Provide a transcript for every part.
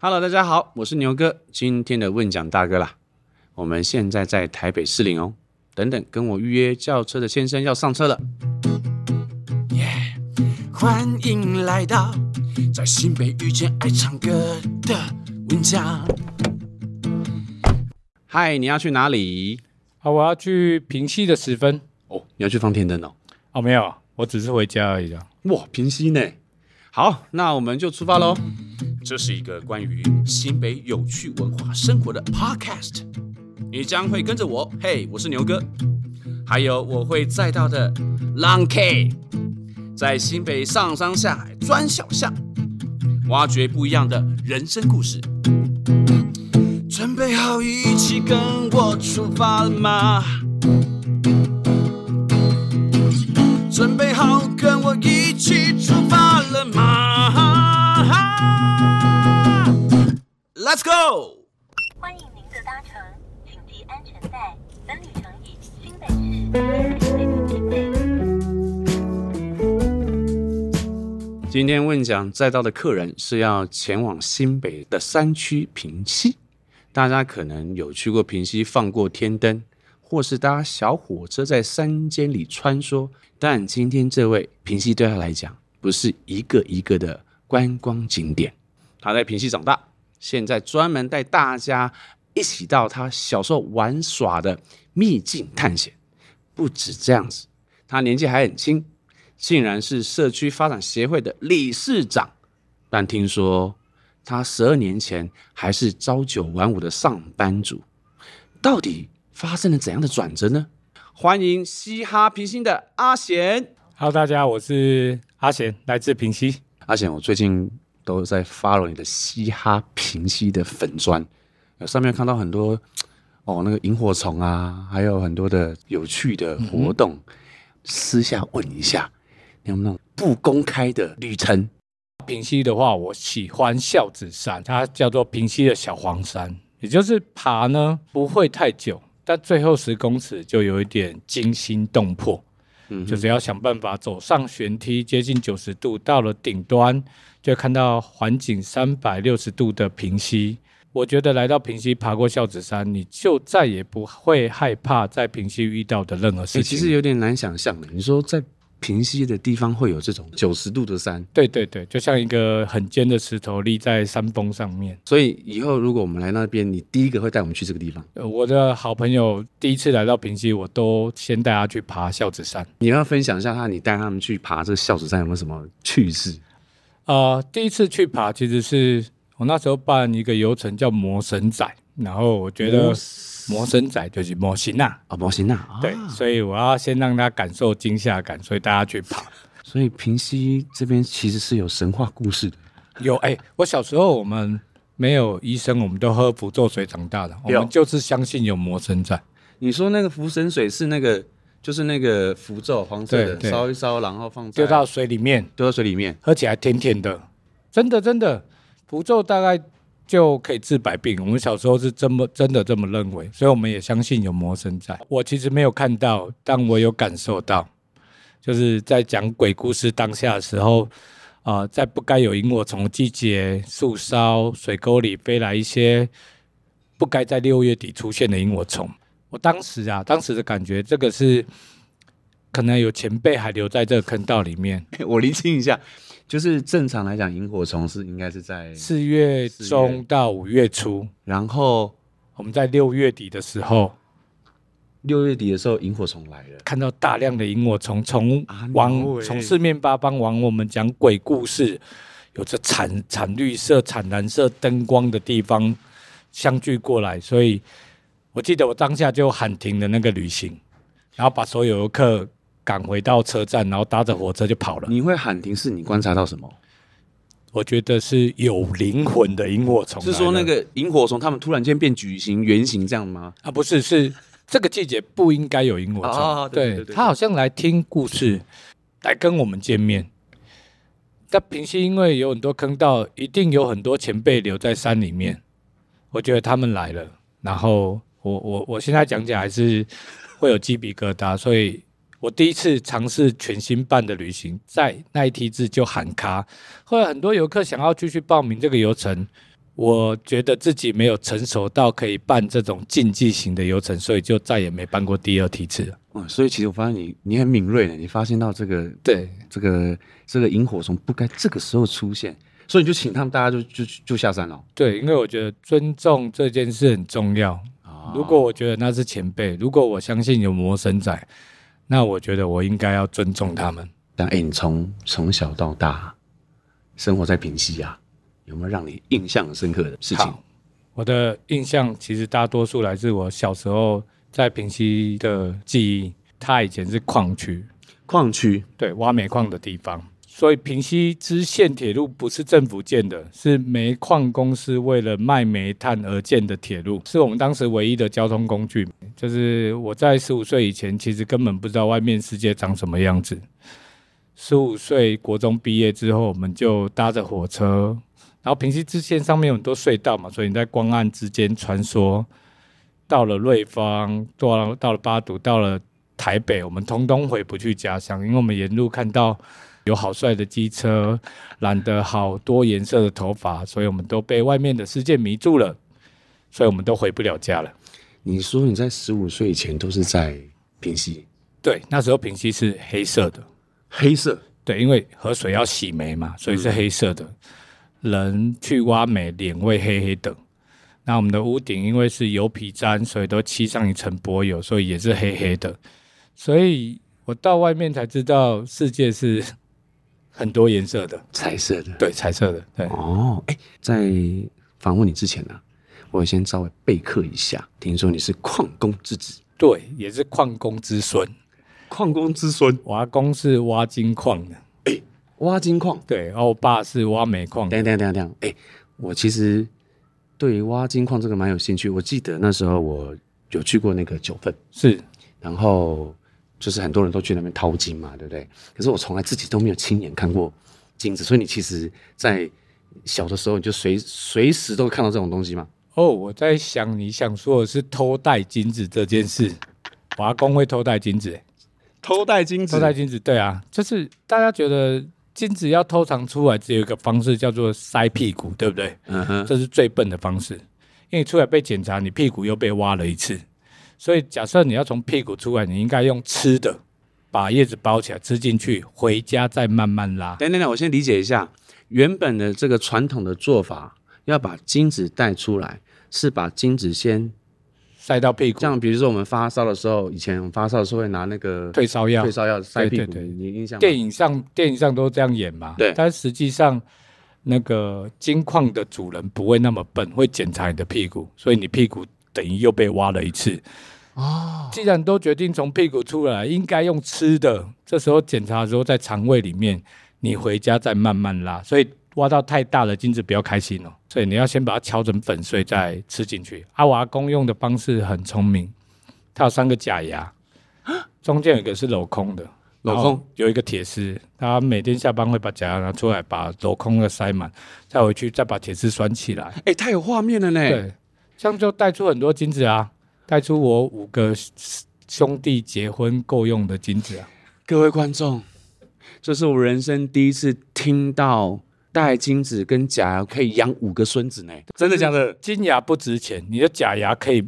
Hello，大家好，我是牛哥，今天的问讲大哥啦。我们现在在台北市林哦，等等，跟我预约轿车的先生要上车了。耶，yeah, 欢迎来到在新北遇见爱唱歌的问讲。嗨，你要去哪里？好，我要去平溪的十分。哦，你要去放天灯哦？哦，没有，我只是回家而已的。哇，平溪呢？好，那我们就出发喽。这是一个关于新北有趣文化生活的 podcast，你将会跟着我，嘿，我是牛哥，还有我会载到的 Long K，在新北上山下海钻小巷，挖掘不一样的人生故事。准备好一起跟我出发了吗？欢迎您的搭乘，请系安全带。本旅程以新北市今天问讲载到的客人是要前往新北的山区平溪。大家可能有去过平溪放过天灯，或是搭小火车在山间里穿梭。但今天这位平溪对他来讲，不是一个一个的观光景点。他在平溪长大。现在专门带大家一起到他小时候玩耍的秘境探险。不止这样子，他年纪还很轻，竟然是社区发展协会的理事长。但听说他十二年前还是朝九晚五的上班族。到底发生了怎样的转折呢？欢迎嘻哈平溪的阿贤。Hello，大家，我是阿贤，来自平溪。阿贤，我最近。都在 follow 你的嘻哈平息的粉砖，上面看到很多哦，那个萤火虫啊，还有很多的有趣的活动。嗯、私下问一下，你有没有那种不公开的旅程？平溪的话，我喜欢孝子山，它叫做平溪的小黄山，也就是爬呢不会太久，但最后十公尺就有一点惊心动魄。嗯，就是要想办法走上旋梯，接近九十度，到了顶端。就看到环景三百六十度的平溪，我觉得来到平溪爬过孝子山，你就再也不会害怕在平溪遇到的任何事情。欸，其实有点难想象的，你说在平溪的地方会有这种九十度的山？对对对，就像一个很尖的石头立在山峰上面。所以以后如果我们来那边，你第一个会带我们去这个地方？呃，我的好朋友第一次来到平溪，我都先带他去爬孝子山。你要分享一下他，你带他们去爬这个孝子山有没有什么趣事？呃，第一次去爬，其实是我那时候办一个游程叫魔神仔，然后我觉得魔神仔就是魔神仔啊，魔神仔啊，对，所以我要先让他感受惊吓感，所以大家去爬。所以平溪这边其实是有神话故事的，有哎、欸，我小时候我们没有医生，我们都喝符咒水长大的，我们就是相信有魔神仔。你说那个福神水是那个？就是那个符咒，黄色的，烧一烧，然后放丢到水里面，丢到水里面，喝起来甜甜的，真的真的，符咒大概就可以治百病。我们小时候是这么真的这么认为，所以我们也相信有魔神在。我其实没有看到，但我有感受到，就是在讲鬼故事当下的时候，啊、呃，在不该有萤火虫的季节，树梢、水沟里飞来一些不该在六月底出现的萤火虫。我当时啊，当时的感觉，这个是可能有前辈还留在这个坑道里面。我厘清一下，就是正常来讲，萤火虫是应该是在四月中到五月初，然后我们在六月底的时候，六月底的时候，萤火虫来了，看到大量的萤火虫从往从四面八方往我们讲鬼故事，有着惨惨绿色、惨蓝色灯光的地方相聚过来，所以。我记得我当下就喊停了那个旅行，然后把所有游客赶回到车站，然后搭着火车就跑了。你会喊停，是你观察到什么？我觉得是有灵魂的萤火虫。是说那个萤火虫，他们突然间变矩形、圆形这样吗？啊，不是，是这个季节不应该有萤火虫。哦、对，对，对，对，他好像来听故事，来跟我们见面。但平溪因为有很多坑道，一定有很多前辈留在山里面。我觉得他们来了，然后。我我我现在讲起来还是会有鸡皮疙瘩，所以我第一次尝试全新办的旅行，在那一梯次就喊卡，后来很多游客想要继续报名这个游程，我觉得自己没有成熟到可以办这种竞技型的游程，所以就再也没办过第二梯次了。嗯，所以其实我发现你你很敏锐的，你发现到这个对这个这个萤火虫不该这个时候出现，所以你就请他们大家就就就下山了。对，因为我觉得尊重这件事很重要。哦，如果我觉得那是前辈，如果我相信有魔神仔，那我觉得我应该要尊重他们。但哎，你从从小到大生活在平西啊，有没有让你印象很深刻的事情？我的印象其实大多数来自我小时候在平西的记忆。它以前是矿区，矿区对，挖煤矿的地方。所以平溪支线铁路不是政府建的，是煤矿公司为了卖煤炭而建的铁路，是我们当时唯一的交通工具。就是我在十五岁以前，其实根本不知道外面世界长什么样子。十五岁国中毕业之后，我们就搭着火车，然后平溪支线上面有很多隧道嘛，所以你在光暗之间穿梭，到了瑞芳，到了到了八堵，到了台北，我们通通回不去家乡，因为我们沿路看到有好帅的机车，染得好多颜色的头发，所以我们都被外面的世界迷住了，所以我们都回不了家了。你说你在十五岁以前都是在平溪？对，那时候平溪是黑色的。黑色，对，因为河水要洗煤嘛，所以是黑色的。嗯、人去挖煤，脸会黑黑的。那我们的屋顶因为是油皮毡，所以都漆上一层柏油，所以也是黑黑的。所以我到外面才知道，世界是很多颜色的，彩色的。对，彩色的。对。哦，哎，在访问你之前呢、啊，我先稍微备课一下。听说你是矿工之子，对，也是矿工之孙。矿工之孙，我阿公是挖金矿的，哎、欸，挖金矿，对，然后我爸是挖煤矿。等等等等，哎，我其实对于挖金矿这个蛮有兴趣。我记得那时候我有去过那个九份，是，然后就是很多人都去那边淘金嘛，对不对？可是我从来自己都没有亲眼看过金子，所以你其实，在小的时候你就随随时都看到这种东西吗？哦，我在想你想说的是偷带金子这件事，我阿公会偷带金子。偷带金子，偷带金子，对啊，就是大家觉得金子要偷藏出来，只有一个方式叫做塞屁股，对不对？嗯哼，这是最笨的方式，因为出来被检查，你屁股又被挖了一次。所以假设你要从屁股出来，你应该用吃的把叶子包起来吃进去，回家再慢慢拉。等等等，我先理解一下，原本的这个传统的做法，要把精子带出来，是把精子先。塞到屁股，像比如说我们发烧的时候，以前我们发烧的时候会拿那个退烧药，退烧药塞屁股。对对对，你印象？电影上电影上都这样演嘛？对。但实际上，那个金矿的主人不会那么笨，会检查你的屁股，所以你屁股等于又被挖了一次。哦。既然都决定从屁股出来，应该用吃的。这时候检查的时候在肠胃里面，你回家再慢慢拉。所以。挖到太大的金子不要开心哦，所以你要先把它敲成粉碎再吃进去。阿瓦公用的方式很聪明，它有三个假牙，中间有一个是镂空的，镂空有一个铁丝，他每天下班会把假牙拿出来，把镂空的塞满，再回去再把铁丝拴起来。哎、欸，太有画面了呢。对，这样就带出很多金子啊，带出我五个兄弟结婚够用的金子啊。各位观众，这是我人生第一次听到。带金子跟假牙可以养五个孙子呢？真的假的？金牙不值钱，你的假牙可以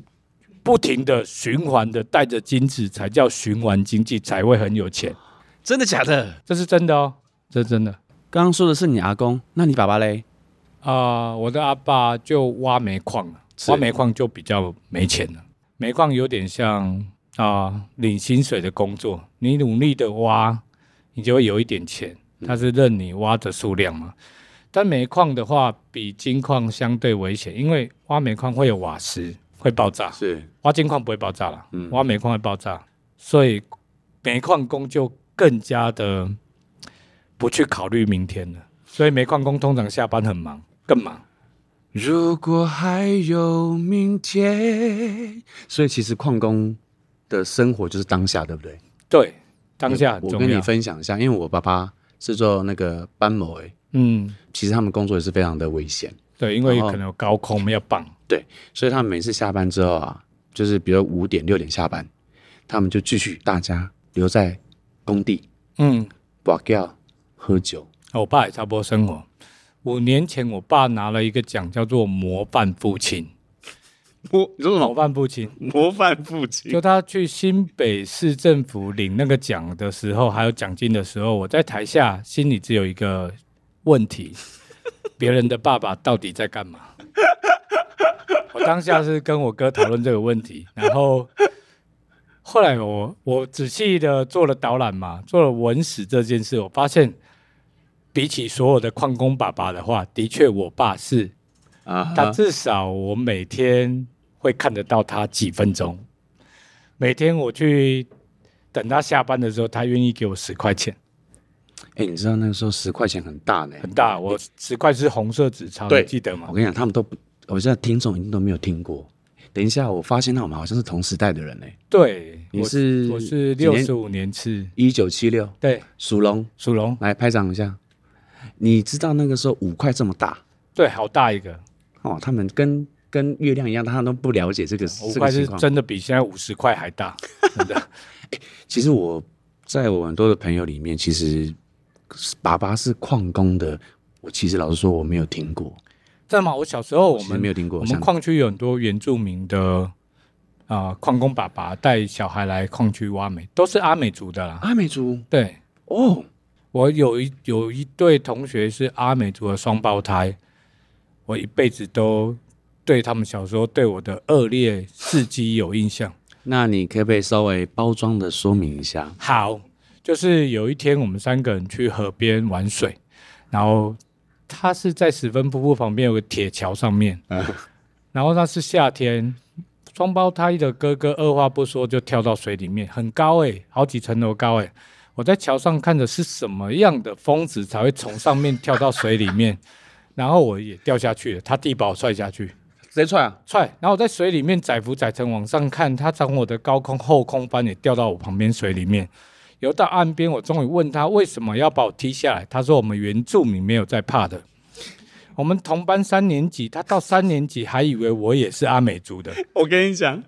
不停的循环的带着金子，才叫循环经济，才会很有钱。真的假的？这是真的哦，这是真的。刚刚说的是你阿公，那你爸爸嘞？啊、呃，我的阿爸就挖煤矿，挖煤矿就比较没钱了。煤矿有点像啊、呃、领薪水的工作，你努力的挖，你就会有一点钱。它是认你挖的数量嘛。但煤矿的话，比金矿相对危险，因为挖煤矿会有瓦斯，会爆炸。是挖金矿不会爆炸了，嗯，挖煤矿会爆炸，所以煤矿工就更加的不去考虑明天了。所以煤矿工通常下班很忙，更忙。如果还有明天，所以其实矿工的生活就是当下，对不对？对，当下很重要。我跟你分享一下，因为我爸爸是做那个班模诶。嗯，其实他们工作也是非常的危险，对，因为可能有高空，我们要绑，对，所以他们每次下班之后啊，就是比如五点六点下班，他们就继续大家留在工地，嗯，跋筊喝酒。我爸也差不多生活，五年前我爸拿了一个奖，叫做模范父亲。模你说什么？模范父亲，模范父亲。就他去新北市政府领那个奖的时候，还有奖金的时候，我在台下心里只有一个问题：别人的爸爸到底在干嘛？我当下是跟我哥讨论这个问题，然后后来我我仔细的做了导览嘛，做了文史这件事，我发现比起所有的矿工爸爸的话，的确我爸是啊，他至少我每天会看得到他几分钟，每天我去等他下班的时候，他愿意给我十块钱。哎，你知道那个时候十块钱很大呢，很大，我十块是红色纸钞，你记得吗？我跟你讲，他们都不。我现在听众一定都没有听过。等一下，我发现那我们好像是同时代的人呢。对，你是我是六十五年次，一九七六。对，属龙，属龙。来拍掌一下。你知道那个时候五块这么大？对，好大一个。哦，他们跟跟月亮一样，他们都不了解这个。五块是真的比现在五十块还大，真的。其实我在我很多的朋友里面，其实爸爸是矿工的，我其实老实说我没有听过。在吗？我小时候我们没有听过。我们矿区有很多原住民的啊，矿工爸爸带小孩来矿区挖煤，都是阿美族的啦。阿美族？对。哦，我有一有一对同学是阿美族的双胞胎，我一辈子都对他们小时候对我的恶劣事迹有印象。那你可不可以稍微包装的说明一下？好，就是有一天我们三个人去河边玩水，然后。他是在十分瀑布旁边有个铁桥上面，嗯、然后那是夏天，双胞胎的哥哥二话不说就跳到水里面，很高哎、欸，好几层楼高哎、欸。我在桥上看着是什么样的疯子才会从上面跳到水里面，然后我也掉下去了，他弟把我踹下去，谁踹啊？踹！然后我在水里面载浮载沉往上看，他从我的高空后空翻也掉到我旁边水里面。游到岸边，我终于问他为什么要把我踢下来。他说：“我们原住民没有在怕的。我们同班三年级，他到三年级还以为我也是阿美族的。”我跟你讲，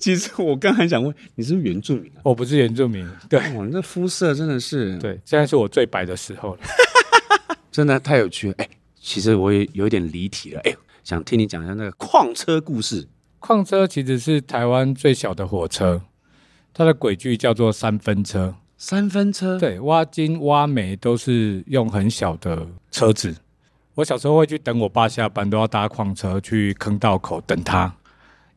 其实我刚才想问你是不是原住民啊？我不是原住民。对，我那肤色真的是对，现在是我最白的时候了。真的太有趣了。哎，其实我也有一点离题了。哎，想听你讲一下那个矿车故事。矿车其实是台湾最小的火车。它的轨距叫做三分车，三分车，对，挖金挖煤都是用很小的车子。我小时候会去等我爸下班，都要搭矿车去坑道口等他，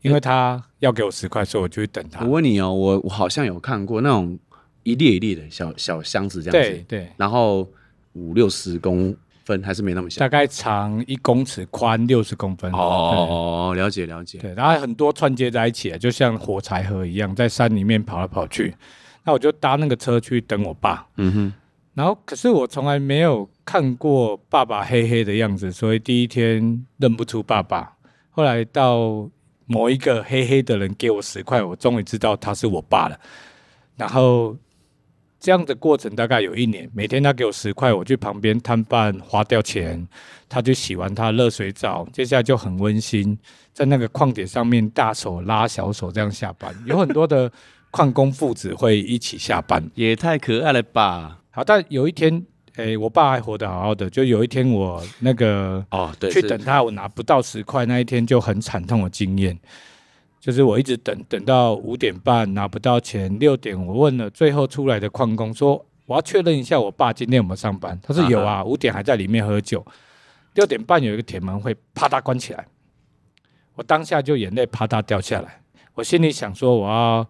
因为他要给我十块，所以我就去等他。我问你哦，我我好像有看过那种一列一列的小小箱子这样子，对对，然后五六十公分还是没那么小，大概长一公尺，宽六十公分。哦哦，了解了解。对，然后很多串接在一起，就像火柴盒一样，在山里面跑来跑去。那我就搭那个车去等我爸。嗯哼。然后，可是我从来没有看过爸爸黑黑的样子，所以第一天认不出爸爸。后来到某一个黑黑的人给我十块，我终于知道他是我爸了。然后。这样的过程大概有一年，每天他给我十块，我去旁边摊贩花掉钱，他就洗完他热水澡，接下来就很温馨，在那个矿点上面大手拉小手这样下班，有很多的矿工父子会一起下班，也太可爱了吧！好，但有一天，诶，我爸还活得好好的，就有一天我那个哦，对，去等他，我拿不到十块，那一天就很惨痛的经验。就是我一直等，等到五点半拿不到钱，六点我问了最后出来的矿工说，我要确认一下我爸今天有没有上班。他说有啊，五点还在里面喝酒。六点半有一个铁门会啪嗒关起来，我当下就眼泪啪嗒掉下来。我心里想说我要。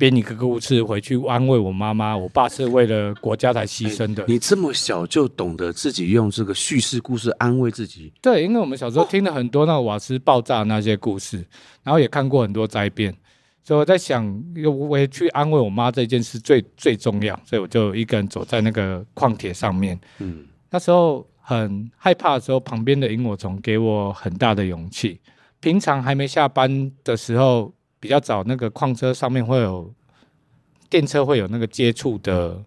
编一个故事回去安慰我妈妈，我爸是为了国家才牺牲的。你这么小就懂得自己用这个叙事故事安慰自己？对，因为我们小时候听了很多那个瓦斯爆炸那些故事，然后也看过很多灾变，所以我在想，我去安慰我妈这件事最最重要，所以我就一个人走在那个矿铁上面。嗯，那时候很害怕的时候，旁边的萤火虫给我很大的勇气。平常还没下班的时候。比较早，那个矿车上面会有电车会有那个接触的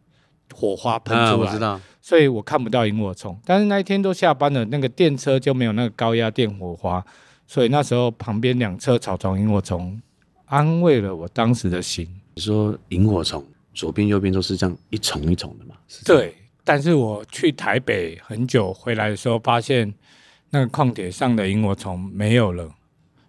火花喷出来，啊，我知道，所以我看不到萤火虫。但是那一天都下班了，那个电车就没有那个高压电火花，所以那时候旁边两侧草丛萤火虫安慰了我当时的心。你说萤火虫左边右边都是这样一丛一丛的吗？对，但是我去台北很久回来的时候，发现那个矿铁上的萤火虫没有了，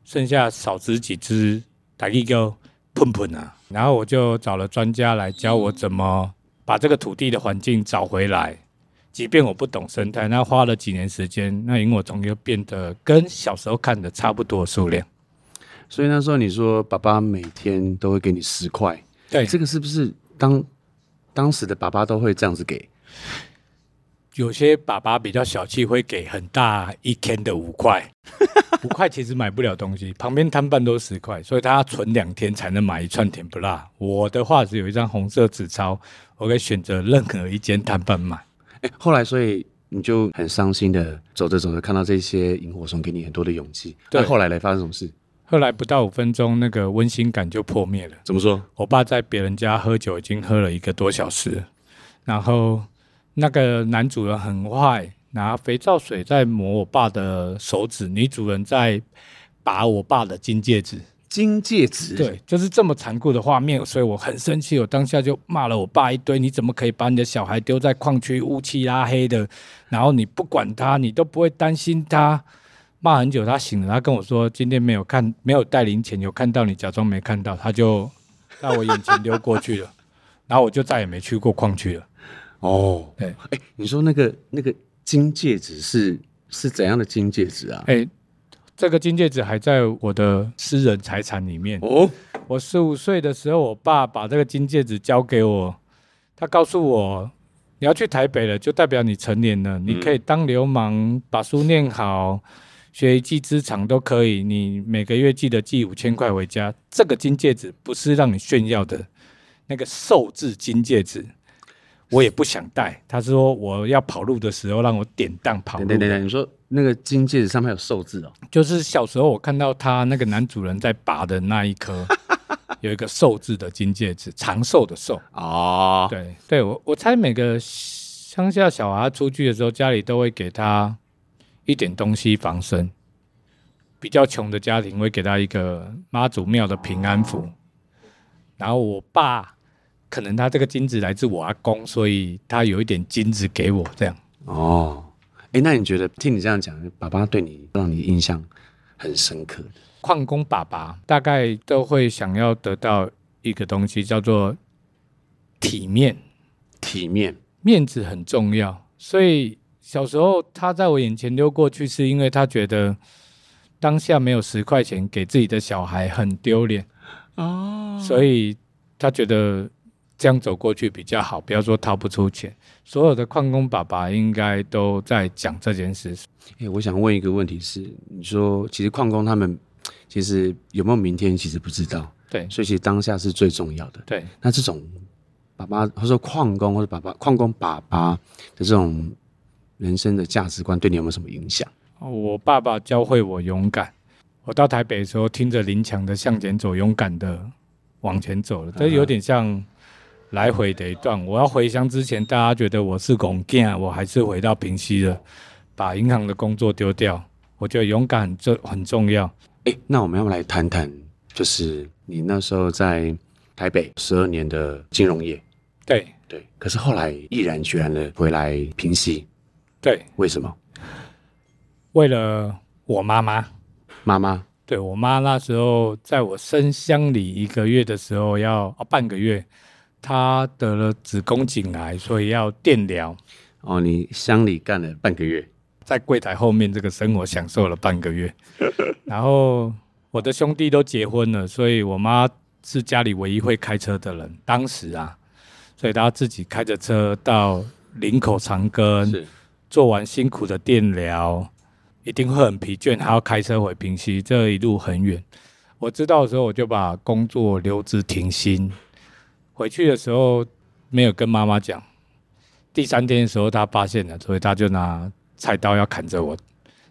剩下少只几只，大一个喷喷啊。然后我就找了专家来教我怎么把这个土地的环境找回来。即便我不懂生态，那花了几年时间，那萤火虫又变得跟小时候看的差不多数量。所以那时候你说爸爸每天都会给你十块，对，这个是不是当当时的爸爸都会这样子给？有些爸爸比较小气，会给很大一天的五块，五块其实买不了东西，旁边摊贩都十块，所以他要存两天才能买一串甜不辣。我的话只有一张红色纸钞，我可以选择任何一间摊贩买。欸，后来所以你就很伤心的走着走着，看到这些萤火虫给你很多的勇气。对，后来来发生什么事？后来不到五分钟，那个温馨感就破灭了。怎么说？我爸在别人家喝酒，已经喝了一个多小时，然后。那个男主人很坏，拿肥皂水在抹我爸的手指，女主人在拔我爸的金戒指。金戒指，对，就是这么残酷的画面，所以我很生气，我当下就骂了我爸一堆。你怎么可以把你的小孩丢在矿区乌漆拉黑的？然后你不管他，你都不会担心他？骂很久，他醒了，他跟我说今天没有看，没有带零钱，有看到你假装没看到，他就在我眼前溜过去了，然后我就再也没去过矿区了。哦，对，哎，你说那个那个金戒指是是怎样的金戒指啊？哎，这个金戒指还在我的私人财产里面。哦，我十五岁的时候，我爸把这个金戒指交给我，他告诉我，你要去台北了，就代表你成年了，你可以当流氓，把书念好，学一技之长都可以。你每个月记得寄五千块回家。这个金戒指不是让你炫耀的，那个寿字金戒指。我也不想戴。他说我要跑路的时候让我典当跑路。对对对，你说那个金戒指上面有寿字哦？就是小时候我看到他那个男主人在拔的那一颗，有一个寿字的金戒指，长寿的寿。哦，对对，我我猜每个乡下小孩出去的时候，家里都会给他一点东西防身。比较穷的家庭会给他一个妈祖庙的平安符。然后我爸。可能他这个金子来自我阿公，所以他有一点金子给我这样。哦，哎，那你觉得听你这样讲，爸爸对你让你印象很深刻的矿工爸爸，大概都会想要得到一个东西，叫做体面。体面，面子很重要。所以小时候他在我眼前溜过去，是因为他觉得当下没有十块钱给自己的小孩很丢脸。哦，所以他觉得。这样走过去比较好，不要说掏不出钱。所有的矿工爸爸应该都在讲这件事。欸，我想问一个问题是：你说，其实矿工他们 其实有没有明天，其实不知道。对，所以其实当下是最重要的。对，那这种爸爸或者说矿工或者爸爸矿工爸爸的这种人生的价值观，对你有没有什么影响？我爸爸教会我勇敢。我到台北的时候，听着林强的《向前走》，勇敢的往前走了。这有点像。来回的一段，我要回乡之前，大家觉得我是公囝，我还是回到平西了，把银行的工作丢掉。我觉得勇敢这很重要。哎、欸，那我们要来谈谈，就是你那时候在台北十二年的金融业。对对，可是后来毅然决然的回来平西。对，为什么？为了我妈妈。妈妈，对我妈那时候在我生乡里一个月的时候要，要、哦、半个月。他得了子宫颈癌，所以要电疗。哦，你乡里干了半个月，在柜台后面这个生活享受了半个月。然后我的兄弟都结婚了，所以我妈是家里唯一会开车的人。当时啊，所以她自己开着车到林口长庚，做完辛苦的电疗，一定会很疲倦，还要开车回平溪，这一路很远。我知道的时候，我就把工作留职停薪。回去的时候没有跟妈妈讲，第三天的时候她发现了，所以她就拿菜刀要砍着我。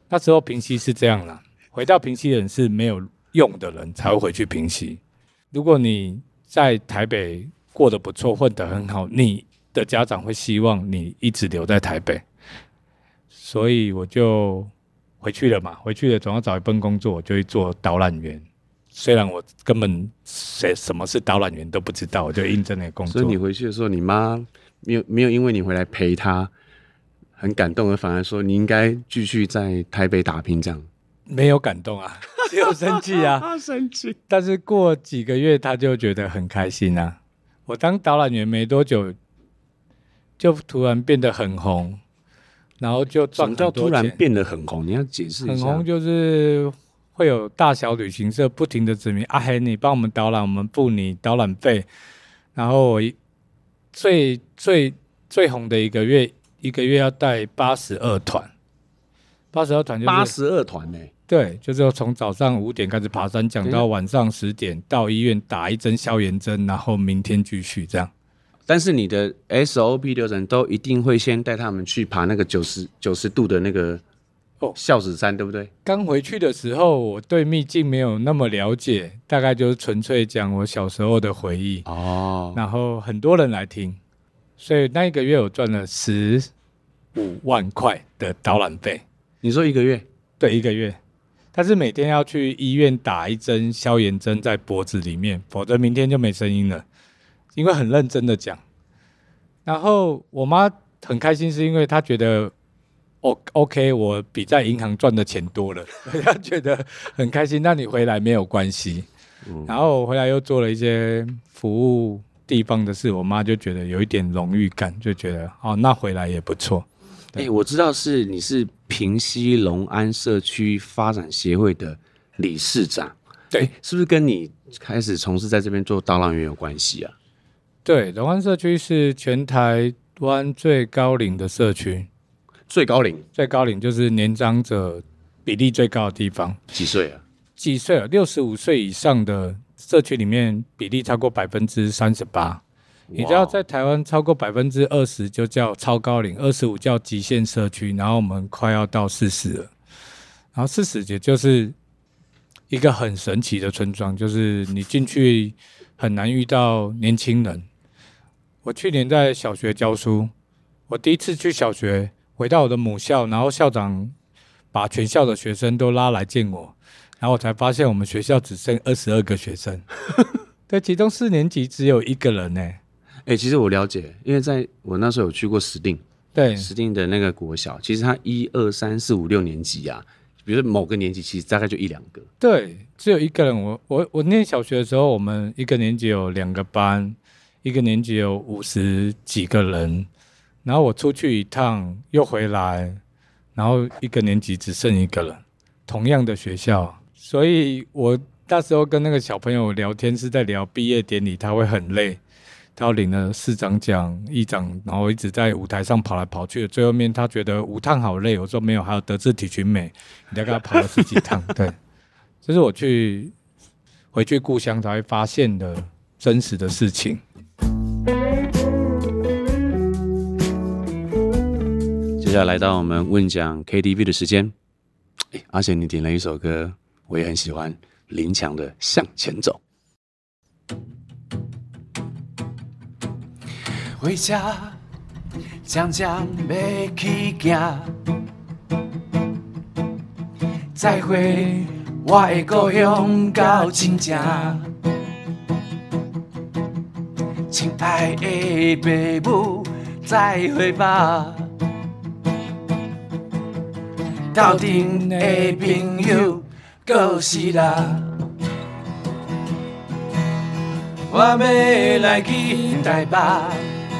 那时候平溪是这样啦，回到平溪的人是没有用的人才会回去平溪。如果你在台北过得不错，混得很好，你的家长会希望你一直留在台北，所以我就回去了嘛。回去了总要找一份工作，我就去做导览员。虽然我根本谁什么是导览员都不知道，我就应征那个工作。所以你回去的时候，你妈没有没有因为你回来陪她很感动，而反而说你应该继续在台北打拼这样。没有感动啊，只有生气啊，生气。但是过几个月他就觉得很开心啊。我当导览员没多久，就突然变得很红，然后就赚很多钱。突然变得很红，你要解释一下。很红就是会有大小旅行社不停的指名阿黑，你帮我们导览，我们付你导览费。然后我最最最红的一个月，一个月要带八十二团，八十二团就八十二团呢。对，就是从早上五点开始爬山，讲到晚上十点，到医院打一针消炎针，然后明天继续这样。但是你的 SOP 流程都一定会先带他们去爬那个九十九十度的那个哦孝子山，对不对？刚回去的时候，我对秘境没有那么了解，大概就是纯粹讲我小时候的回忆哦。然后很多人来听，所以那一个月我赚了十五万块的导览费。你说一个月？对，一个月。但是每天要去医院打一针消炎针在脖子里面，否则明天就没声音了。因为很认真的讲，然后我妈很开心，是因为她觉得，O OK，我比在银行赚的钱多了，他觉得很开心。那你回来没有关系。然后我回来又做了一些服务地方的事，我妈就觉得有一点荣誉感，就觉得哦，那回来也不错。哎、欸，我知道是你是平西隆安社区发展协会的理事长，对，是不是跟你开始从事在这边做导览员有关系啊？对，隆安社区是全台湾最高龄的社区，最高龄，最高龄就是年长者比例最高的地方。几岁啊？几岁啊？六十五岁以上的社区里面比例超过百分之三十八。你知道，在台湾超过百分之二十就叫超高龄，二十五叫极限社区，然后我们快要到四十了。然后四十也就是一个很神奇的村庄，就是你进去很难遇到年轻人。我去年在小学教书，我第一次去小学，回到我的母校，然后校长把全校的学生都拉来见我，然后我才发现我们学校只剩二十二个学生，对，其中四年级只有一个人呢。哎、欸，其实我了解，因为在我那时候有去过石定，对，石定的那个国小，其实他一二三四五六年级啊，比如说某个年级，其实大概就一两个，对，只有一个人。我我我念小学的时候，我们一个年级有两个班，一个年级有五十几个人，然后我出去一趟又回来，然后一个年级只剩一个人，同样的学校，所以我那时候跟那个小朋友聊天是在聊毕业典礼，他会很累。他领了市长奖、议长，然后一直在舞台上跑来跑去。最后面他觉得五趟好累，我说没有，还有德智体群美，你再跟他跑了十几趟。对，这是我去回去故乡才会发现的真实的事情。接下来到我们问讲 KTV 的时间，哎，而且你点了一首歌，我也很喜欢，林强的《向前走》。回家，将将要去行。再会，我的故乡到亲情。亲爱的父母，再会吧。斗阵的朋友，还是啦。我要来去台北。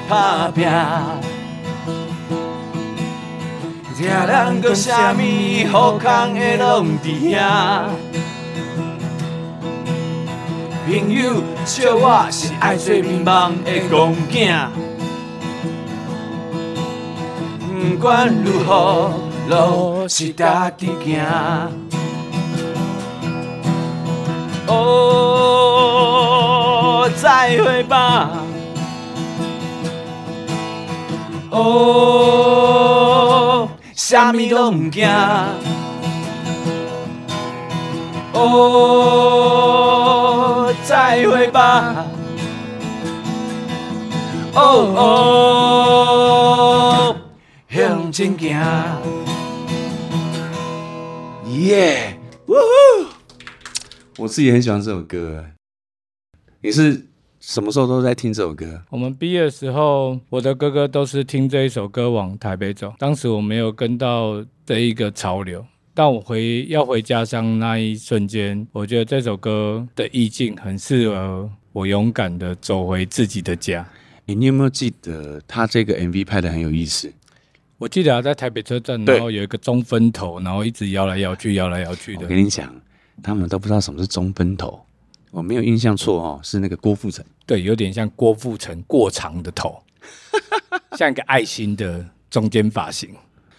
打拼，听人讲啥物好康的拢伫遐。朋友笑我是爱做美梦的公囝，不管如何，路是家己行。哦，再会吧。哦，啥物拢毋惊。哦，再会吧。哦哦，向前行。耶！呜呼！我自己很喜欢这首歌。你是什么时候都在听这首歌？我们毕业的时候，我的哥哥都是听这一首歌往台北走。当时我没有跟到这一个潮流，但我回要回家乡那一瞬间，我觉得这首歌的意境很适合我勇敢的走回自己的家。欸，你有没有记得他这个 MV 拍的很有意思？我记得他在台北车站，然后有一个中分头，然后一直摇来摇去，摇来摇去的。我跟你讲，他们都不知道什么是中分头。我没有印象错哦，是那个郭富城。对，有点像郭富城过长的头，像一个爱心的中间发型。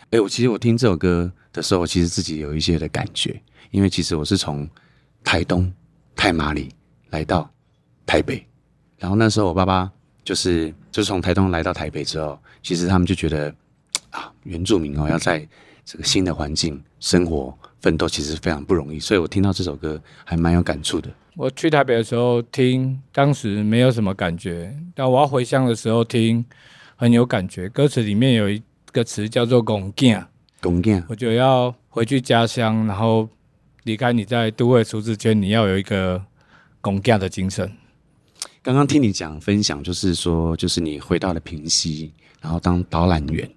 哎、欸，我其实我听这首歌的时候，我其实自己有一些的感觉，因为其实我是从台东太麻里来到台北，然后那时候我爸爸就是就是从台东来到台北之后，其实他们就觉得。啊，原住民哦，要在这个新的环境生活奋斗，其实非常不容易。所以我听到这首歌还蛮有感触的。我去台北的时候听，当时没有什么感觉，但我要回乡的时候听，很有感觉。歌词里面有一个词叫做“公囝”，公囝，我就要回去家乡，然后离开你在都会舒适圈，你要有一个公囝的精神。刚刚听你讲分享，就是说，就是你回到了平溪，然后当导览员。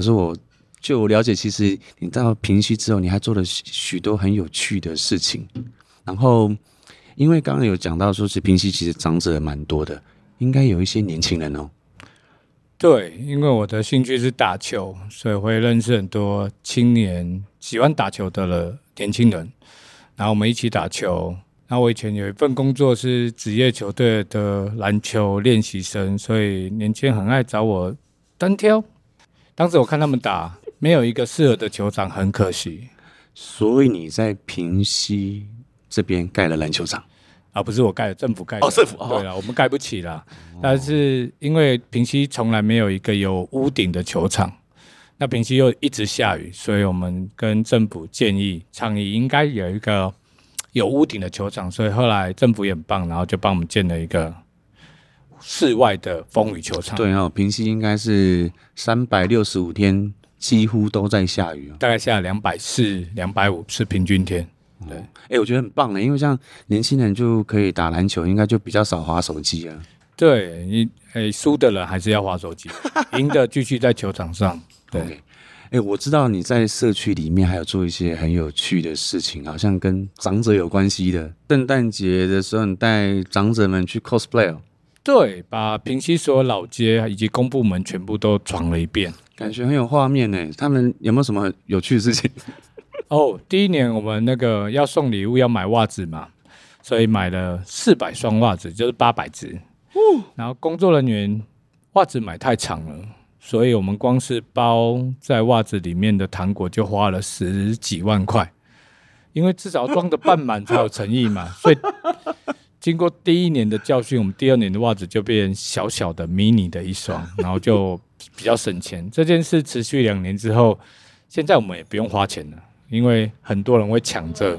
可是我，就我了解，其实你到平溪之后，你还做了许许多很有趣的事情。然后，因为刚刚有讲到说，是平溪其实长者蛮多的，应该有一些年轻人哦。对，因为我的兴趣是打球，所以会认识很多青年喜欢打球的了年轻人。然后我们一起打球。然后我以前有一份工作是职业球队的篮球练习生，所以年轻人很爱找我单挑。当时我看他们打，没有一个适合的球场，很可惜。所以你在平溪这边盖了篮球场，而、啊、不是我盖的，政府盖的。哦，政府对了，我们盖不起了。哦、但是因为平溪从来没有一个有屋顶的球场，那平溪又一直下雨，所以我们跟政府建议倡议应该有一个有屋顶的球场。所以后来政府也很棒，然后就帮我们建了一个。室外的风雨球场，对哦，平溪应该是三百六十五天几乎都在下雨，大概下两百四、两百五是平均天。对，哎、欸，我觉得很棒的，因为像年轻人就可以打篮球，应该就比较少滑手机啊。对你，哎、欸，输的人还是要滑手机，赢的继续在球场上。对，哎、我知道你在社区里面还有做一些很有趣的事情，好像跟长者有关系的。圣诞节的时候，你带长者们去 cosplay。对，把平溪所有老街以及公部门全部都闯了一遍，感觉很有画面呢。他们有没有什么有趣的事情？哦，第一年我们那个要送礼物要买袜子嘛，所以买了四百双袜子，就是八百只。然后工作人员袜子买太长了，所以我们光是包在袜子里面的糖果就花了十几万块，因为至少装的半满才有诚意嘛，所以。经过第一年的教训，我们第二年的袜子就变小小的、迷你的一双，然后就比较省钱。这件事持续两年之后，现在我们也不用花钱了，因为很多人会抢着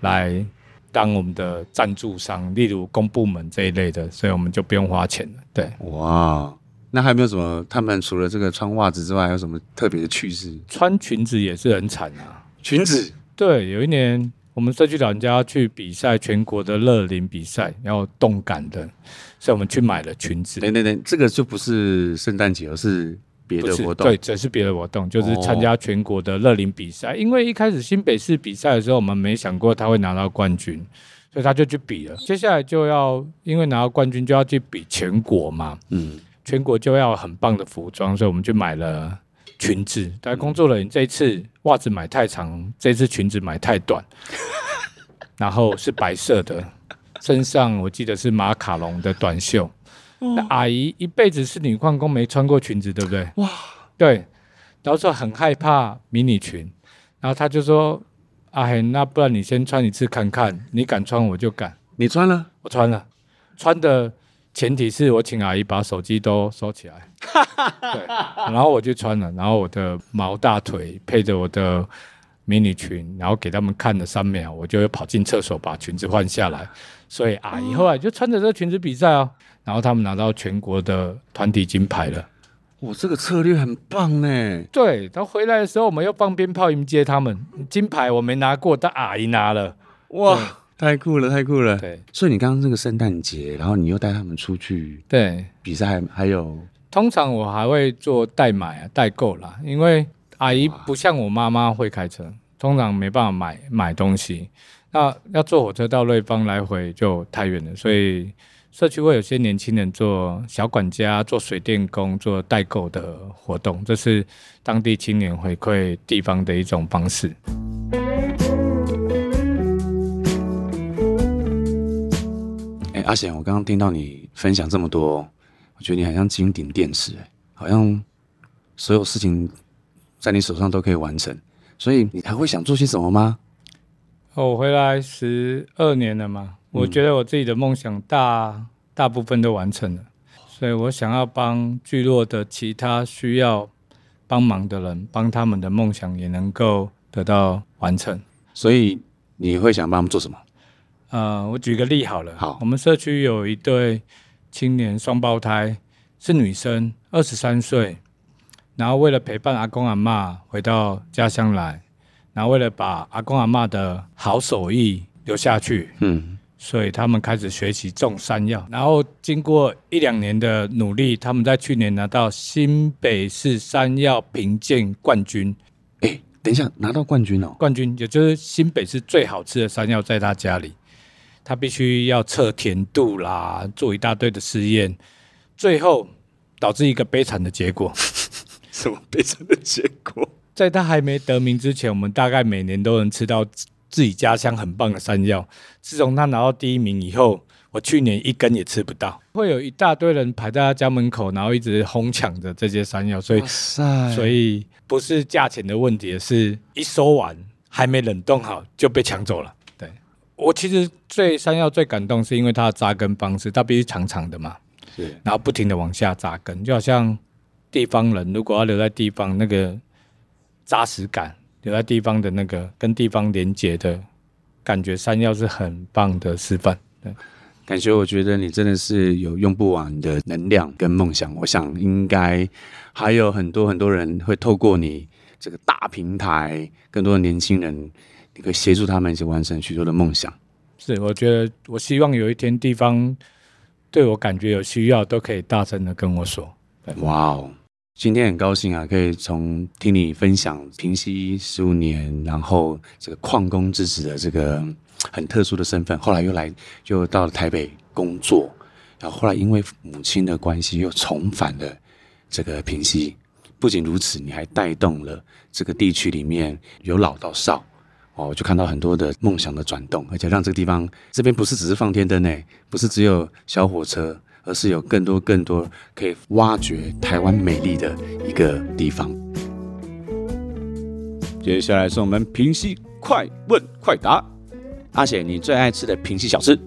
来当我们的赞助商，例如公部门这一类的，所以我们就不用花钱了。对，哇，那还有没有什么？他们除了这个穿袜子之外，还有什么特别的趣事？穿裙子也是很惨啊，裙子。对，有一年。我们社区老人家要去比赛，全国的乐龄比赛然后动感的，所以我们去买了裙子。等等等，这个就不是圣诞节，而是别的活动。对，这是别的活动，就是参加全国的乐龄比赛。哦。因为一开始新北市比赛的时候，我们没想过他会拿到冠军，所以他就去比了。接下来就要因为拿到冠军就要去比全国嘛，嗯，全国就要很棒的服装，所以我们就买了。裙子，但工作人员这一次袜子买太长，这次裙子买太短，然后是白色的，身上我记得是马卡龙的短袖。那阿姨一辈子是女矿工，没穿过裙子，对不对？哇，对，然后说很害怕迷你裙，然后他就说：“阿黑，那不然你先穿一次看看，你敢穿我就敢。”你穿了？我穿了，穿的。前提是我请阿姨把手机都收起来，对，然后我就穿了，然后我的毛大腿配着我的迷你裙，然后给他们看了三秒，我就跑进厕所把裙子换下来，所以阿姨后来就穿着这个裙子比赛哦，然后他们拿到全国的团体金牌了。我这个策略很棒呢。对，他回来的时候我们又放鞭炮迎接他们，金牌我没拿过，但阿姨拿了。哇！太酷了，太酷了。对，所以你刚刚那个圣诞节，然后你又带他们出去对，比赛，还有通常我还会做代买啊、代购啦，因为阿姨不像我妈妈会开车，通常没办法买买东西。那要坐火车到瑞芳来回就太远了，所以社区会有些年轻人做小管家、做水电工、做代购的活动，这是当地青年回馈地方的一种方式。哎，阿贤，我刚刚听到你分享这么多，我觉得你好像金顶电视，好像所有事情在你手上都可以完成，所以你还会想做些什么吗？哦我回来十二年了嘛，我觉得我自己的梦想大大部分都完成了，所以我想要帮聚落的其他需要帮忙的人，帮他们的梦想也能够得到完成。所以你会想帮他们做什么？呃，我举个例好了，好，我们社区有一对青年双胞胎，是女生，二十三岁，然后为了陪伴阿公阿妈回到家乡来。然后为了把阿公阿妈的好手艺留下去，嗯，所以他们开始学习种山药。然后经过一两年的努力，他们在去年拿到新北市山药评鉴冠军。哎，等一下，拿到冠军哦！冠军也就是新北市最好吃的山药，在他家里，他必须要测甜度啦，做一大堆的试验，最后导致一个悲惨的结果。什么悲惨的结果？在他还没得名之前，我们大概每年都能吃到自己家乡很棒的山药。自从他拿到第一名以后，我去年一根也吃不到。会有一大堆人排在他家门口，然后一直哄抢着这些山药。所以，所以不是价钱的问题，是一收完还没冷冻好就被抢走了。对，我其实最山药最感动，是因为它的扎根方式，它必须长长的嘛，是，然后不停的往下扎根，就好像地方人如果要留在地方那个。扎实感，留在地方的那个跟地方连接的感觉，山药是很棒的示范。对，感觉我觉得你真的是有用不完的能量跟梦想。我想应该还有很多很多人会透过你这个大平台，更多的年轻人，你可以协助他们一起完成许多的梦想。是，我觉得我希望有一天地方对我感觉有需要，都可以大声的跟我说。哇哦！今天很高兴啊，可以从听你分享平息十五年，然后这个矿工之子的这个很特殊的身份，后来又来就到了台北工作，然后后来因为母亲的关系又重返了这个平息。不仅如此，你还带动了这个地区里面有老到少哦，就看到很多的梦想的转动，而且让这个地方这边不是只是放天灯诶，不是只有小火车。而是有更多更多可以挖掘台湾美丽的一个地方。接下来是我们平溪快问快答。阿姐，你最爱吃的平溪小吃？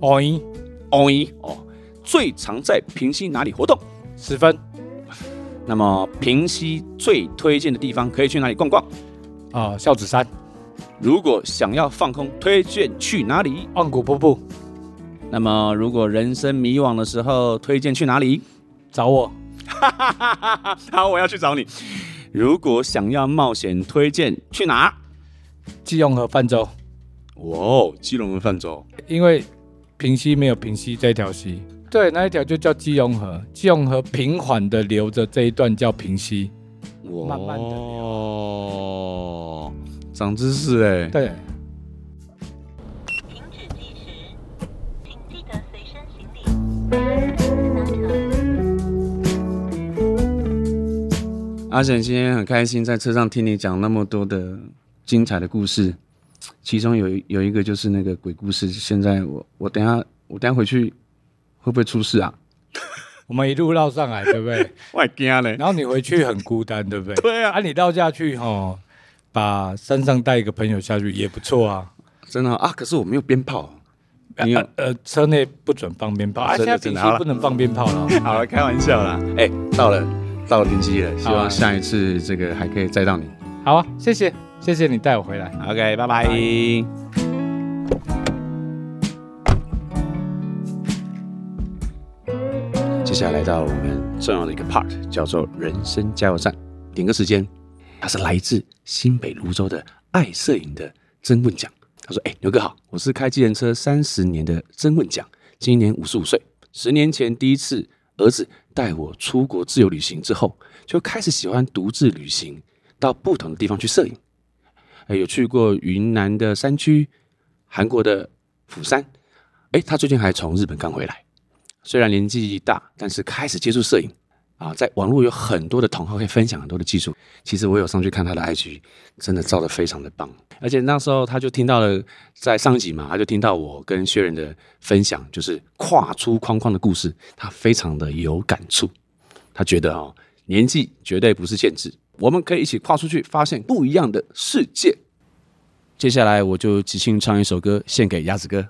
藕衣，藕衣哦。最常在平溪哪里活动？十分。那么平溪最推荐的地方可以去哪里逛逛？啊，孝子山。如果想要放空，推荐去哪里？望古瀑布。那么，如果人生迷惘的时候，推荐去哪里？找我。好，我要去找你。如果想要冒险，推荐去哪？基隆和泛舟。哇哦，基隆河泛舟。因为平溪没有平溪这条溪，对，那一条就叫基隆河。基隆河平缓的流着这一段叫平溪。哇，慢慢的流。哦，长知识哎。对。阿贤今天很开心，在车上听你讲那么多的精彩的故事，其中有有一个就是那个鬼故事。现在我我等下我等下回去会不会出事啊？我们一路绕上来，对不对？我还惊嘞。然后你回去很孤单，对不对？对啊。啊，你绕下去哈，把山上带一个朋友下去也不错啊。真的啊，啊，可是我没有鞭炮。你有呃，车内不准放鞭炮。啊，现在不能放鞭炮了。好了，开玩笑啦。哎，到了。到了平溪了，希望下一次这个还可以载到你。好啊，谢谢，谢谢你带我回来。OK，拜拜。接下来来到我们重要的一个 part，叫做人生加油站。点歌时间，他是来自新北泸州的爱摄影的曾问奖。他说：“哎，牛哥好，我是开计程车三十年的曾问奖，今年五十五岁。十年前第一次儿子带我出国自由旅行之后，就开始喜欢独自旅行，到不同的地方去摄影。哎，有去过云南的山区，韩国的釜山。哎，他最近还从日本刚回来。虽然年纪大，但是开始接触摄影。”啊，在网络有很多的同好可以分享很多的技术。其实我有上去看他的 IG，真的照得非常的棒。而且那时候他就听到了，在上集嘛，他就听到我跟薛仁的分享，就是跨出框框的故事，他非常的有感触。他觉得哦，年纪绝对不是限制，我们可以一起跨出去，发现不一样的世界。接下来我就即兴唱一首歌，献给鸭子哥。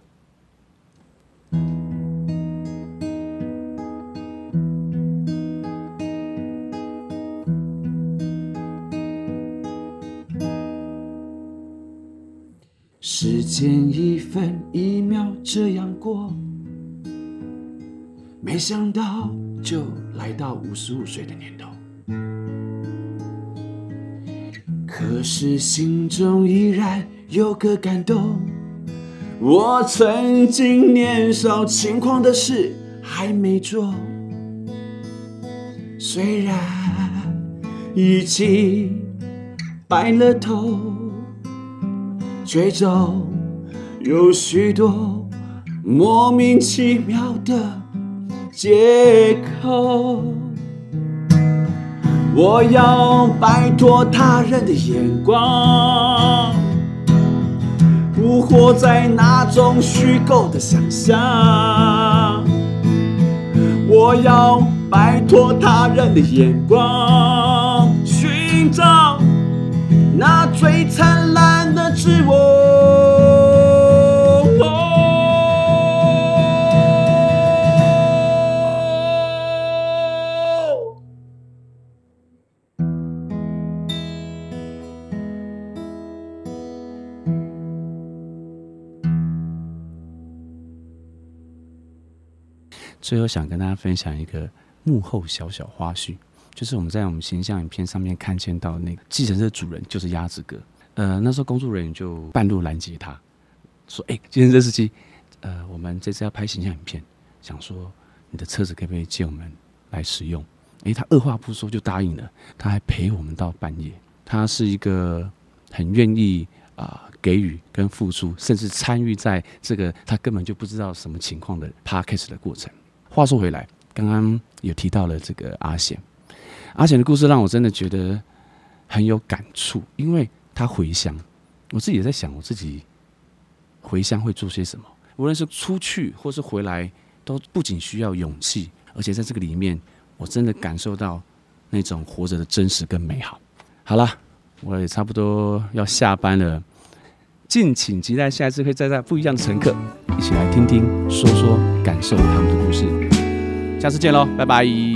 时间一分一秒这样过，没想到就来到五十五岁的年头。可是心中依然有个感动，我曾经年少轻狂的事还没做，虽然已经白了头。却总有许多莫名其妙的借口。我要摆脱他人的眼光，不活在那种虚构的想象。我要摆脱他人的眼光，寻找那最灿烂。那是我。最后想跟大家分享一个幕后小小花絮，就是我们在我们形象影片上面看见到那个计程车主人就是鸭子哥。呃，那时候工作人员就半路拦截他，说：“哎，今天这司机，呃，我们这次要拍形象影片，想说你的车子可不可以借我们来使用？”哎，他二话不说就答应了，他还陪我们到半夜。他是一个很愿意啊、呃、给予跟付出，甚至参与在这个他根本就不知道什么情况的 Podcast 的过程。话说回来，刚刚有提到了这个阿贤，阿贤的故事让我真的觉得很有感触，因为。他回乡，我自己也在想，我自己回乡会做些什么？无论是出去或是回来，都不仅需要勇气，而且在这个里面，我真的感受到那种活着的真实跟美好。好了，我也差不多要下班了，敬请期待下一次会再带不一样的乘客一起来听听、说说、感受他们的故事。下次见喽，拜拜。